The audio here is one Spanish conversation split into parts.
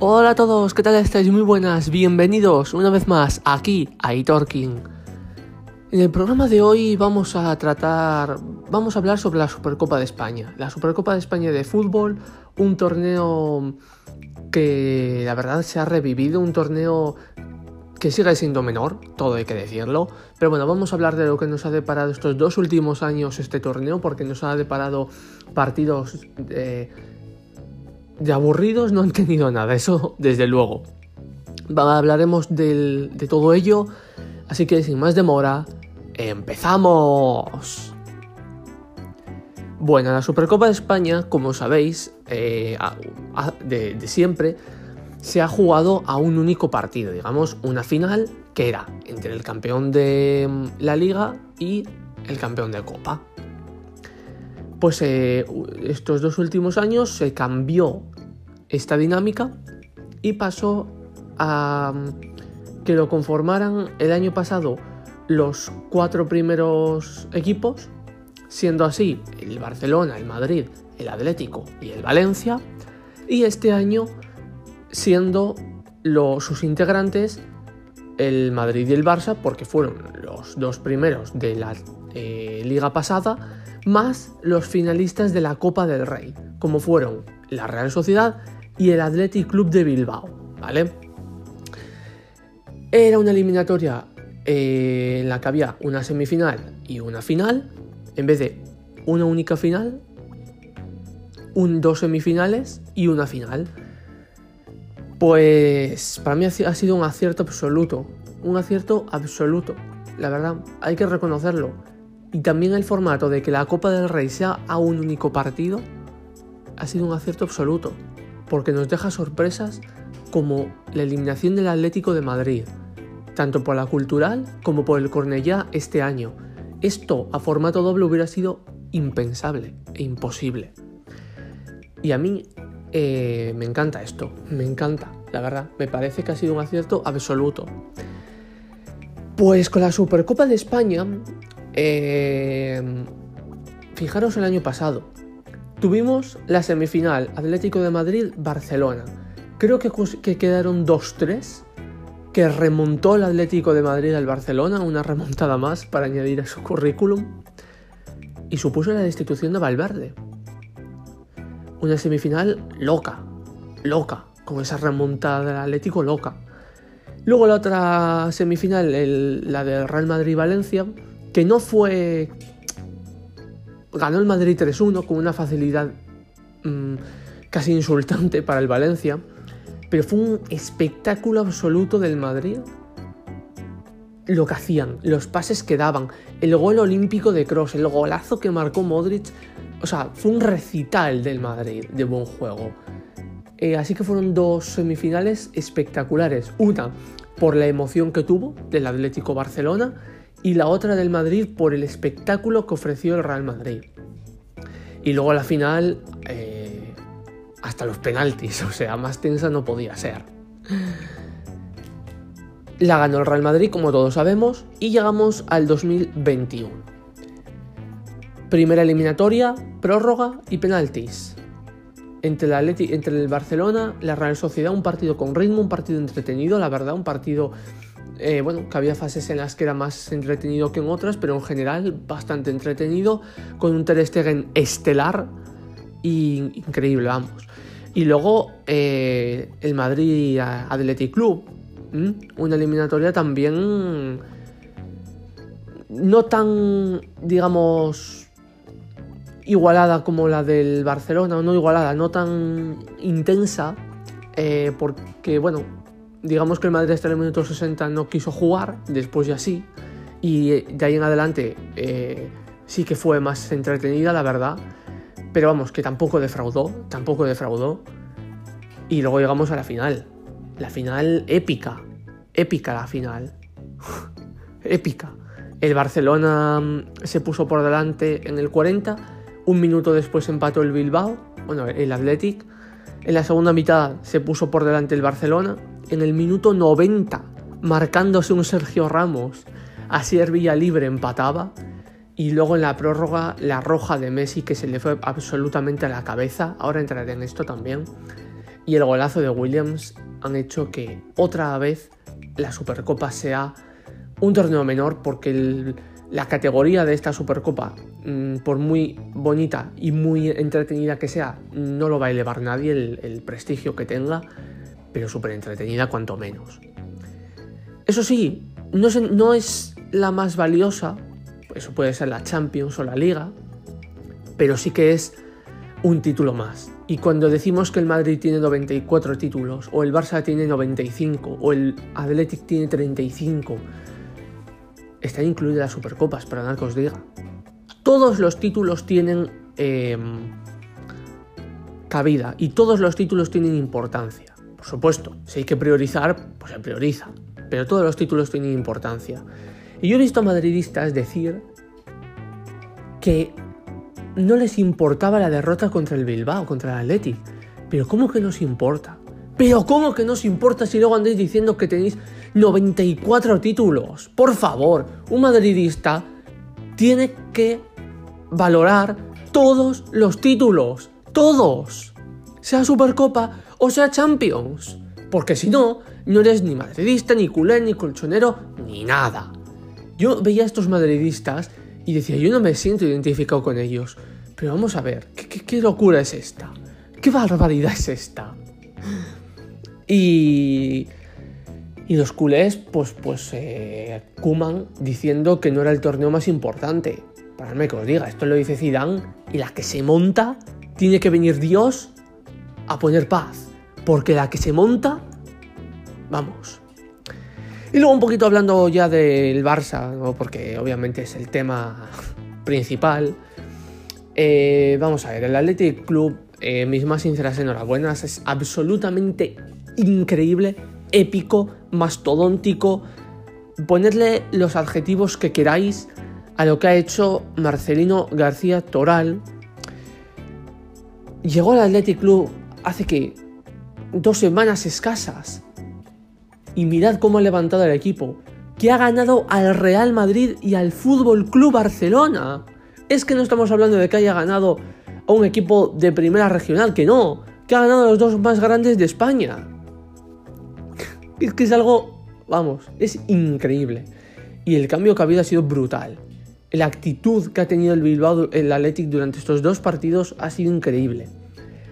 Hola a todos, ¿qué tal estáis? Muy buenas, bienvenidos una vez más aquí a iTalking. En el programa de hoy vamos a tratar, vamos a hablar sobre la Supercopa de España. La Supercopa de España de fútbol, un torneo que la verdad se ha revivido, un torneo que sigue siendo menor, todo hay que decirlo. Pero bueno, vamos a hablar de lo que nos ha deparado estos dos últimos años este torneo, porque nos ha deparado partidos de, de aburridos, no han tenido nada, eso desde luego. Hablaremos de todo ello, así que sin más demora, ¡empezamos! Bueno, la Supercopa de España, como sabéis, eh, de siempre, se ha jugado a un único partido, digamos, una final que era entre el campeón de mm, la liga y el campeón de copa. Pues eh, estos dos últimos años se cambió esta dinámica y pasó a mm, que lo conformaran el año pasado los cuatro primeros equipos, siendo así el Barcelona, el Madrid, el Atlético y el Valencia, y este año siendo sus integrantes el Madrid y el Barça, porque fueron los dos primeros de la eh, liga pasada, más los finalistas de la Copa del Rey, como fueron la Real Sociedad y el Athletic Club de Bilbao, ¿vale? Era una eliminatoria eh, en la que había una semifinal y una final, en vez de una única final, un, dos semifinales y una final. Pues para mí ha sido un acierto absoluto, un acierto absoluto, la verdad, hay que reconocerlo. Y también el formato de que la Copa del Rey sea a un único partido ha sido un acierto absoluto, porque nos deja sorpresas como la eliminación del Atlético de Madrid, tanto por la cultural como por el Cornellá este año. Esto a formato doble hubiera sido impensable e imposible. Y a mí eh, me encanta esto, me encanta, la verdad, me parece que ha sido un acierto absoluto. Pues con la Supercopa de España, eh, fijaros el año pasado, tuvimos la semifinal Atlético de Madrid-Barcelona. Creo que, que quedaron 2-3, que remontó el Atlético de Madrid al Barcelona, una remontada más para añadir a su currículum, y supuso la destitución de Valverde una semifinal loca, loca, con esa remontada del Atlético loca. Luego la otra semifinal, la del Real Madrid-Valencia, que no fue... Ganó el Madrid 3-1 con una facilidad mm, casi insultante para el Valencia, pero fue un espectáculo absoluto del Madrid. Lo que hacían, los pases que daban, el gol olímpico de Cross, el golazo que marcó Modric o sea, fue un recital del Madrid de buen juego. Eh, así que fueron dos semifinales espectaculares. Una por la emoción que tuvo del Atlético Barcelona y la otra del Madrid por el espectáculo que ofreció el Real Madrid. Y luego la final, eh, hasta los penaltis, o sea, más tensa no podía ser. La ganó el Real Madrid, como todos sabemos, y llegamos al 2021. Primera eliminatoria, prórroga y penaltis. Entre el, entre el Barcelona, la Real Sociedad, un partido con ritmo, un partido entretenido, la verdad, un partido, eh, bueno, que había fases en las que era más entretenido que en otras, pero en general bastante entretenido, con un Ter estelar y increíble, vamos. Y luego eh, el Madrid Athletic Club, una eliminatoria también no tan, digamos, igualada como la del Barcelona, no igualada, no tan intensa, eh, porque, bueno, digamos que el Madrid hasta el minuto 60 no quiso jugar, después ya sí, y eh, de ahí en adelante eh, sí que fue más entretenida, la verdad, pero vamos, que tampoco defraudó, tampoco defraudó, y luego llegamos a la final, la final épica, épica la final, épica. El Barcelona mm, se puso por delante en el 40 un minuto después empató el Bilbao, bueno, el Athletic. En la segunda mitad se puso por delante el Barcelona. En el minuto 90, marcándose un Sergio Ramos, Asier Villa libre empataba. Y luego en la prórroga, la roja de Messi que se le fue absolutamente a la cabeza. Ahora entraré en esto también. y el golazo de Williams han hecho que otra vez la Supercopa sea un torneo menor porque la categoría de esta Supercopa, por muy bonita y muy entretenida que sea, no lo va a elevar nadie el, prestigio que tenga, pero súper entretenida cuanto menos. Eso sí, no no es la más valiosa, eso puede ser la Champions o la Liga, pero sí que es un título más. Y cuando decimos que el Madrid tiene 94 títulos, o el Barça tiene 95, o el Athletic tiene 35, están incluidas las Supercopas, para nada que os diga. Todos los títulos tienen em, cabida y todos los títulos tienen importancia. Por supuesto, si hay que priorizar, pues se prioriza. Pero todos los títulos tienen importancia. Y yo he visto a madridistas decir que no les importaba la derrota contra el Bilbao, contra el Athletic. Pero ¿cómo que nos importa? Pero ¿cómo que nos importa si luego andáis diciendo que tenéis 94 títulos? Por favor, un madridista tiene que valorar todos los títulos. Todos. Sea Supercopa o sea Champions. Porque si no, no eres ni madridista, ni culé, ni colchonero, ni nada. Yo veía a estos madridistas y decía, yo no me siento identificado con ellos. Pero vamos a ver, ¿qué, locura es esta? ¿Qué barbaridad es esta? Y, y los culés, pues, pues, eh, Kuman diciendo que no era el torneo más importante. Para que os diga, esto lo dice Zidane y la que se monta tiene que venir Dios a poner paz. Porque la que se monta, vamos. Y luego un poquito hablando ya del Barça, porque obviamente es el tema principal. Eh, vamos a ver, el Athletic Club, eh, mis más sinceras enhorabuenas, es absolutamente increíble, épico, mastodóntico. Ponerle los adjetivos que queráis a lo que ha hecho Marcelino García Toral. Llegó al Athletic Club hace que dos semanas escasas y mirad cómo ha levantado el equipo, que ha ganado al Real Madrid y al Fútbol Club Barcelona. Es que no estamos hablando de que haya ganado a un equipo de primera regional, que no, que ha ganado a los dos más grandes de España. Es que es algo, vamos, es increíble. Y el cambio que ha habido ha sido brutal. La actitud que ha tenido el Bilbao, el Athletic durante estos dos partidos ha sido increíble.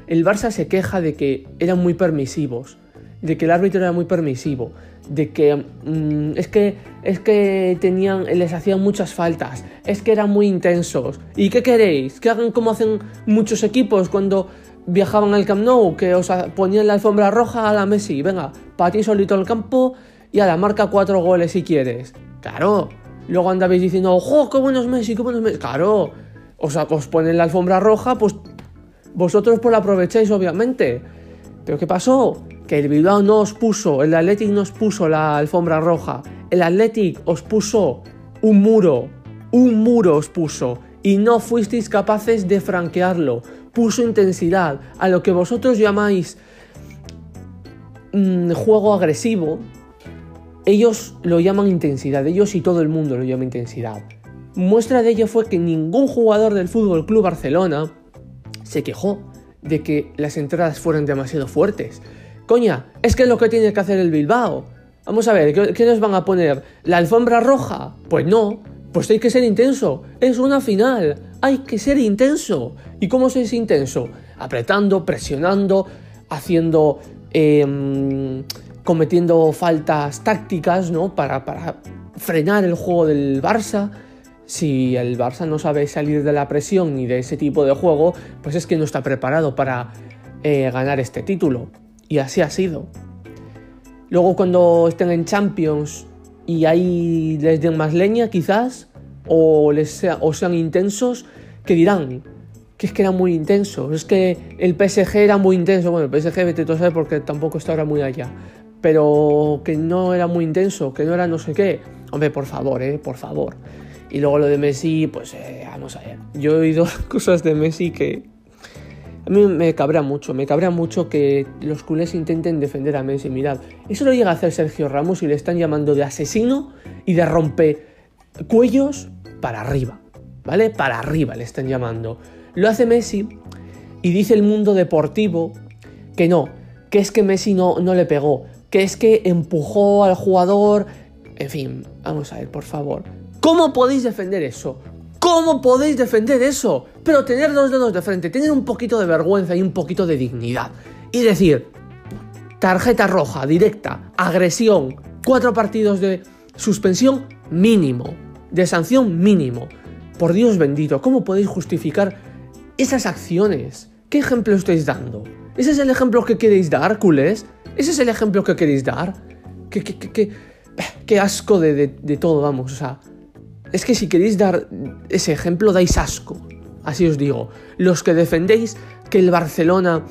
El Barça se queja de que eran muy permisivos, de que el árbitro era muy permisivo, de que mm, es que es que tenían les hacían muchas faltas, es que eran muy intensos. ¿Y qué queréis? Que hagan como hacen muchos equipos cuando viajaban al Camp Nou, que os ponían la alfombra roja a la Messi, venga, para ti solito el campo y a la marca cuatro goles si quieres. Claro. Luego andabais diciendo, ¡ojo, qué buenos Messi, qué buenos Messi! Claro. O sea, os ponen la alfombra roja, pues vosotros pues la aprovecháis obviamente. Pero ¿qué pasó? que el Bilbao no os puso, el Athletic no os puso la alfombra roja, el Athletic os puso un muro, un muro os puso y no fuisteis capaces de franquearlo. Puso intensidad a lo que vosotros llamáis mm, juego agresivo. Ellos lo llaman intensidad, ellos y todo el mundo lo llama intensidad. Muestra de ello fue que ningún jugador del Fútbol Club Barcelona se quejó de que las entradas fueran demasiado fuertes. Coña, es que es lo que tiene que hacer el Bilbao. Vamos a ver, ¿qué, nos van a poner? ¿La alfombra roja? Pues no, pues hay que ser intenso. Es una final, hay que ser intenso. ¿Y cómo se es intenso? Apretando, presionando, haciendo... Em, cometiendo faltas tácticas, ¿no? Para, frenar el juego del Barça. Si el Barça no sabe salir de la presión ni de ese tipo de juego, pues es que no está preparado para eh, ganar este título. Y así ha sido. Luego cuando estén en Champions y ahí les den más leña quizás, o, o sean intensos, que dirán que es que era muy intenso, es que el PSG era muy intenso, bueno, el PSG vete tú a saber porque tampoco está ahora muy allá, pero que no era muy intenso, que no era no sé qué. Hombre, por favor, eh, por favor. Y luego lo de Messi, pues eh, vamos a ver. Yo he oído cosas de Messi que, a mí me cabrea mucho, me cabrea mucho que los culés intenten defender a Messi. Mirad, eso lo llega a hacer Sergio Ramos y le están llamando de asesino y de rompecuellos para arriba, ¿vale? Para arriba le están llamando. Lo hace Messi y dice el mundo deportivo que no, que es que Messi no, no le pegó, que es que empujó al jugador, en fin, vamos a ver, por favor. ¿Cómo podéis defender eso? ¿Cómo podéis defender eso? Pero tener dos dedos de frente, tener un poquito de vergüenza y un poquito de dignidad. Y decir, tarjeta roja, directa, agresión, cuatro partidos de suspensión mínimo, de sanción mínimo. Por Dios bendito, ¿cómo podéis justificar esas acciones? ¿Qué ejemplo estáis dando? ¿Ese es el ejemplo que queréis dar, culés? ¿Ese es el ejemplo que queréis dar? ¿Qué, qué, qué, qué, asco de, de, todo, vamos? O sea, es que si queréis dar ese ejemplo, dais asco. Así os digo. Los que defendéis que el Barcelona,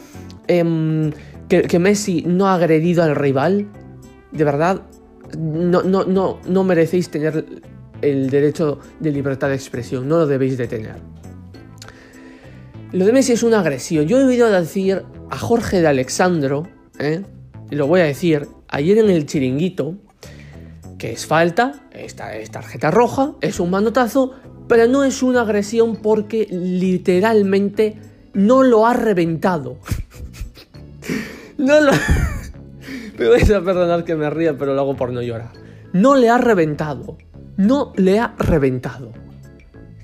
que, que, Messi no ha agredido al rival, de verdad, no, no, no, no merecéis tener el derecho de libertad de expresión. No lo debéis de tener. Lo de Messi es una agresión. Yo he oído decir a Jorge de Alexandro, ¿eh? lo voy a decir, ayer en el chiringuito, que es falta, esta es tarjeta roja, es un manotazo, pero no es una agresión porque literalmente no lo ha reventado. no lo... me vais a perdonar que me ría, pero lo hago por no llorar. No le ha reventado. No le ha reventado.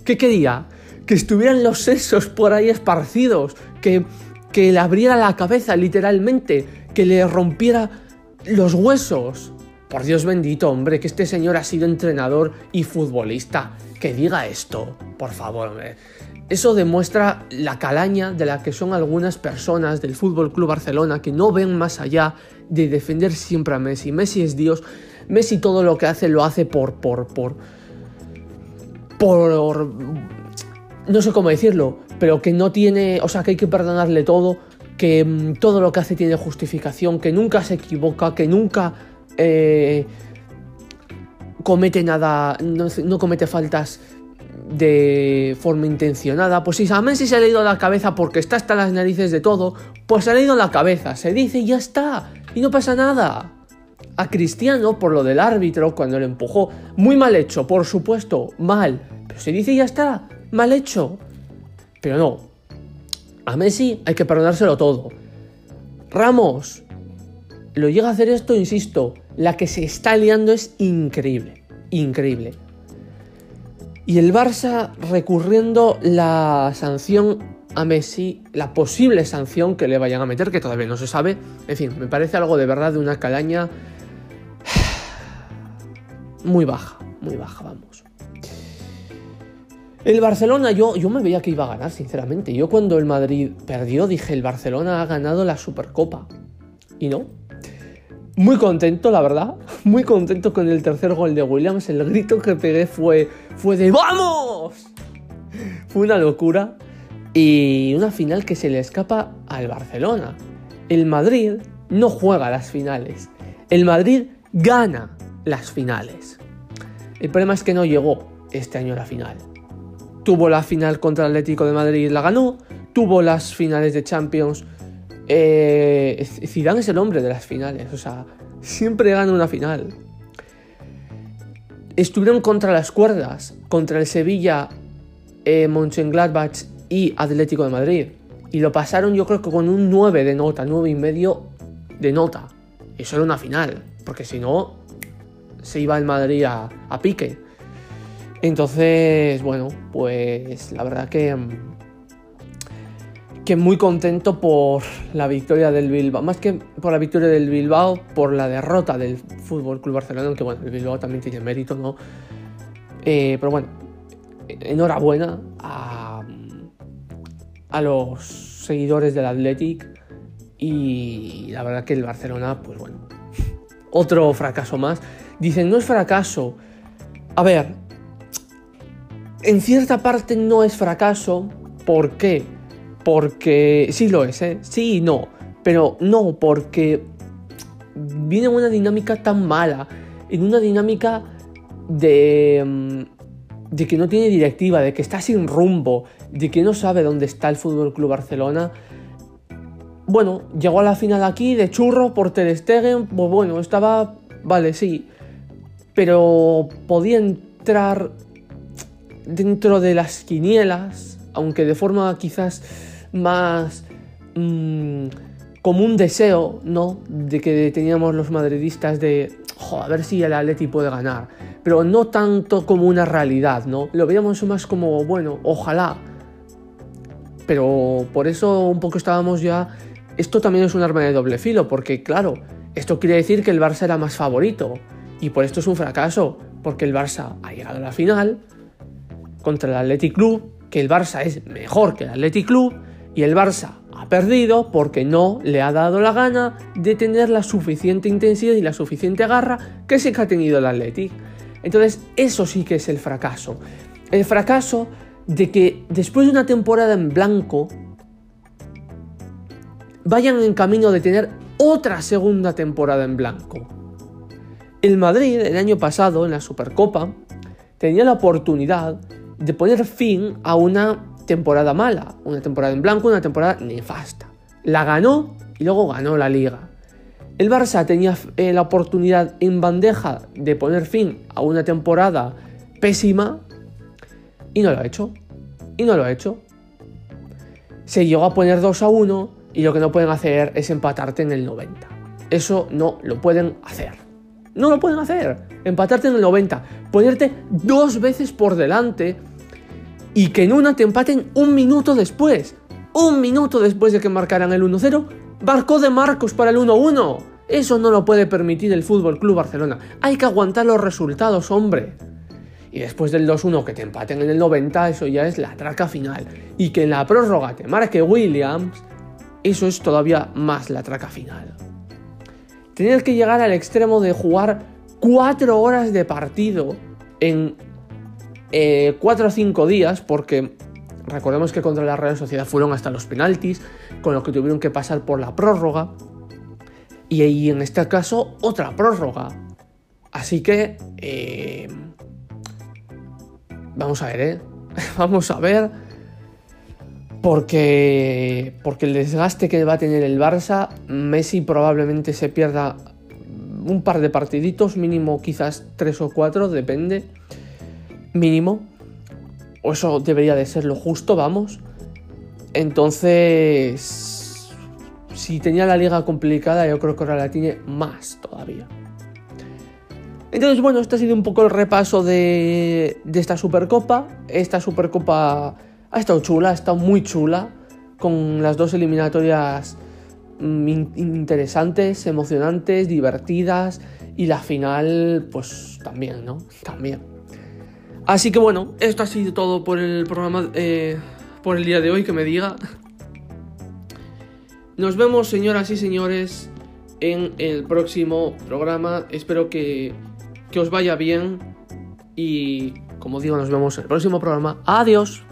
¿Qué quería? Que estuvieran los sesos por ahí esparcidos, que, que le abriera la cabeza literalmente, que le rompiera los huesos. Por Dios bendito, hombre, que este señor ha sido entrenador y futbolista. Que diga esto, por favor. Eso demuestra la calaña de la que son algunas personas del Fútbol Club Barcelona que no ven más allá de defender siempre a Messi. Messi es Dios. Messi todo lo que hace lo hace por por por por no sé cómo decirlo, pero que no tiene, o sea, que hay que perdonarle todo, que mmm, todo lo que hace tiene justificación, que nunca se equivoca, que nunca eh, comete nada, no, comete faltas de forma intencionada. Pues si a Messi se le ha ido la cabeza porque está hasta las narices de todo, pues se le ha ido la cabeza, se dice ya está, y no pasa nada. A Cristiano, por lo del árbitro, cuando le empujó, muy mal hecho, por supuesto, mal, pero se dice y ya está, mal hecho. Pero no, a Messi hay que perdonárselo todo. Ramos, lo llega a hacer esto, insisto, la que se está liando es increíble, increíble. Y el Barça recurriendo la sanción a Messi, la posible sanción que le vayan a meter, que todavía no se sabe. En fin, me parece algo de verdad de una calaña muy baja, muy baja, vamos. El Barcelona, yo, yo me veía que iba a ganar, sinceramente. Yo cuando el Madrid perdió dije, el Barcelona ha ganado la Supercopa. Y no, muy contento, la verdad. Muy contento con el tercer gol de Williams. El grito que pegué fue, fue de ¡Vamos! Fue una locura. Y una final que se le escapa al Barcelona. El Madrid no juega las finales. El Madrid gana las finales. El problema es que no llegó este año a la final. Tuvo la final contra el Atlético de Madrid la ganó. Tuvo las finales de Champions eh, Zidane es el hombre de las finales, o sea, siempre gana una final. Estuvieron contra las cuerdas, contra el Sevilla, eh, Mönchengladbach y Atlético de Madrid. Y lo pasaron yo creo que con un 9 de nota, 9 y medio de nota. Eso era una final, porque si no, se iba el Madrid a, a pique. Entonces, bueno, pues la verdad que mm, que muy contento por la victoria del Bilbao, más que por la victoria del Bilbao, por la derrota del Fútbol Club Barcelona, aunque bueno, el Bilbao también tiene mérito, ¿no? Eh, pero bueno, enhorabuena a, a los seguidores del Athletic y la verdad que el Barcelona, pues bueno, otro fracaso más. Dicen, no es fracaso. A ver, en cierta parte no es fracaso, ¿por qué? Porque sí lo es, ¿eh? Sí y no. Pero no, porque viene una dinámica tan mala. En una dinámica de, mm, de que no tiene directiva, de que está sin rumbo, de que no sabe dónde está el Fútbol Club Barcelona. Bueno, llegó a la final aquí de churro por Ter Stegen, pues bueno, estaba, vale, sí, pero podía entrar dentro de las quinielas, aunque de forma quizás más... Mmm, como un deseo, ¿no? De que teníamos los madridistas de, a ver si el Atleti puede ganar, pero no tanto como una realidad, ¿no? Lo veíamos más como, bueno, ojalá. Pero por eso un poco estábamos ya... Esto también es un arma de doble filo, porque claro, esto quiere decir que el Barça era más favorito. Y por esto es un fracaso, porque el Barça ha llegado a la final contra el Athletic Club, que el Barça es mejor que el Athletic Club, y el Barça ha perdido porque no le ha dado la gana de tener la suficiente intensidad y la suficiente garra que sí que ha tenido el Athletic. Entonces, eso sí que es el fracaso. El fracaso de que después de una temporada en blanco vayan en camino de tener otra segunda temporada en blanco. El Madrid el año pasado en la Supercopa tenía la oportunidad de poner fin a una temporada mala, una temporada en blanco, una temporada nefasta. La ganó y luego ganó la liga. El Barça tenía eh, la oportunidad en bandeja de poner fin a una temporada pésima y no lo ha hecho. Y no lo ha hecho. Se llegó a poner 2 a 1 y lo que no pueden hacer es empatarte en el 90. Eso no lo pueden hacer. No lo pueden hacer. Empatarte en el 90. Ponerte dos veces por delante y que en una te empaten un minuto después. Un minuto después de que marcaran el 1-0, barcó de Marcos para el 1-1. Eso no lo puede permitir el Fútbol Club Barcelona. Hay que aguantar los resultados, hombre. Y después del 2-1 que te empaten en el 90, eso ya es la traca final. Y que en la prórroga te marque Williams, eso es todavía más la traca final. Tener que llegar al extremo de jugar 4 horas de partido en eh, cuatro o cinco días, porque recordemos que contra la Real Sociedad fueron hasta los penaltis, con lo que tuvieron que pasar por la prórroga. Y ahí en este caso, otra prórroga. Así que... Eh, vamos a ver, ¿eh? vamos a ver. Porque, porque el desgaste que va a tener el Barça, Messi probablemente se pierda un par de partiditos, mínimo quizás tres o cuatro, depende mínimo. O eso debería de ser lo justo, vamos. Entonces, si tenía la liga complicada, yo creo que ahora la tiene más todavía. Entonces, bueno, este ha sido un poco el repaso de, de esta Supercopa. Esta Supercopa ha estado chula, ha estado muy chula, con las dos eliminatorias mm, interesantes, emocionantes, divertidas y la final, pues también, ¿no? También. Así que bueno, esto ha sido todo por el programa, eh, por el día de hoy, que me diga. Nos vemos, señoras y señores, en el próximo programa. Espero que, que os vaya bien. Y como digo, nos vemos en el próximo programa. Adiós.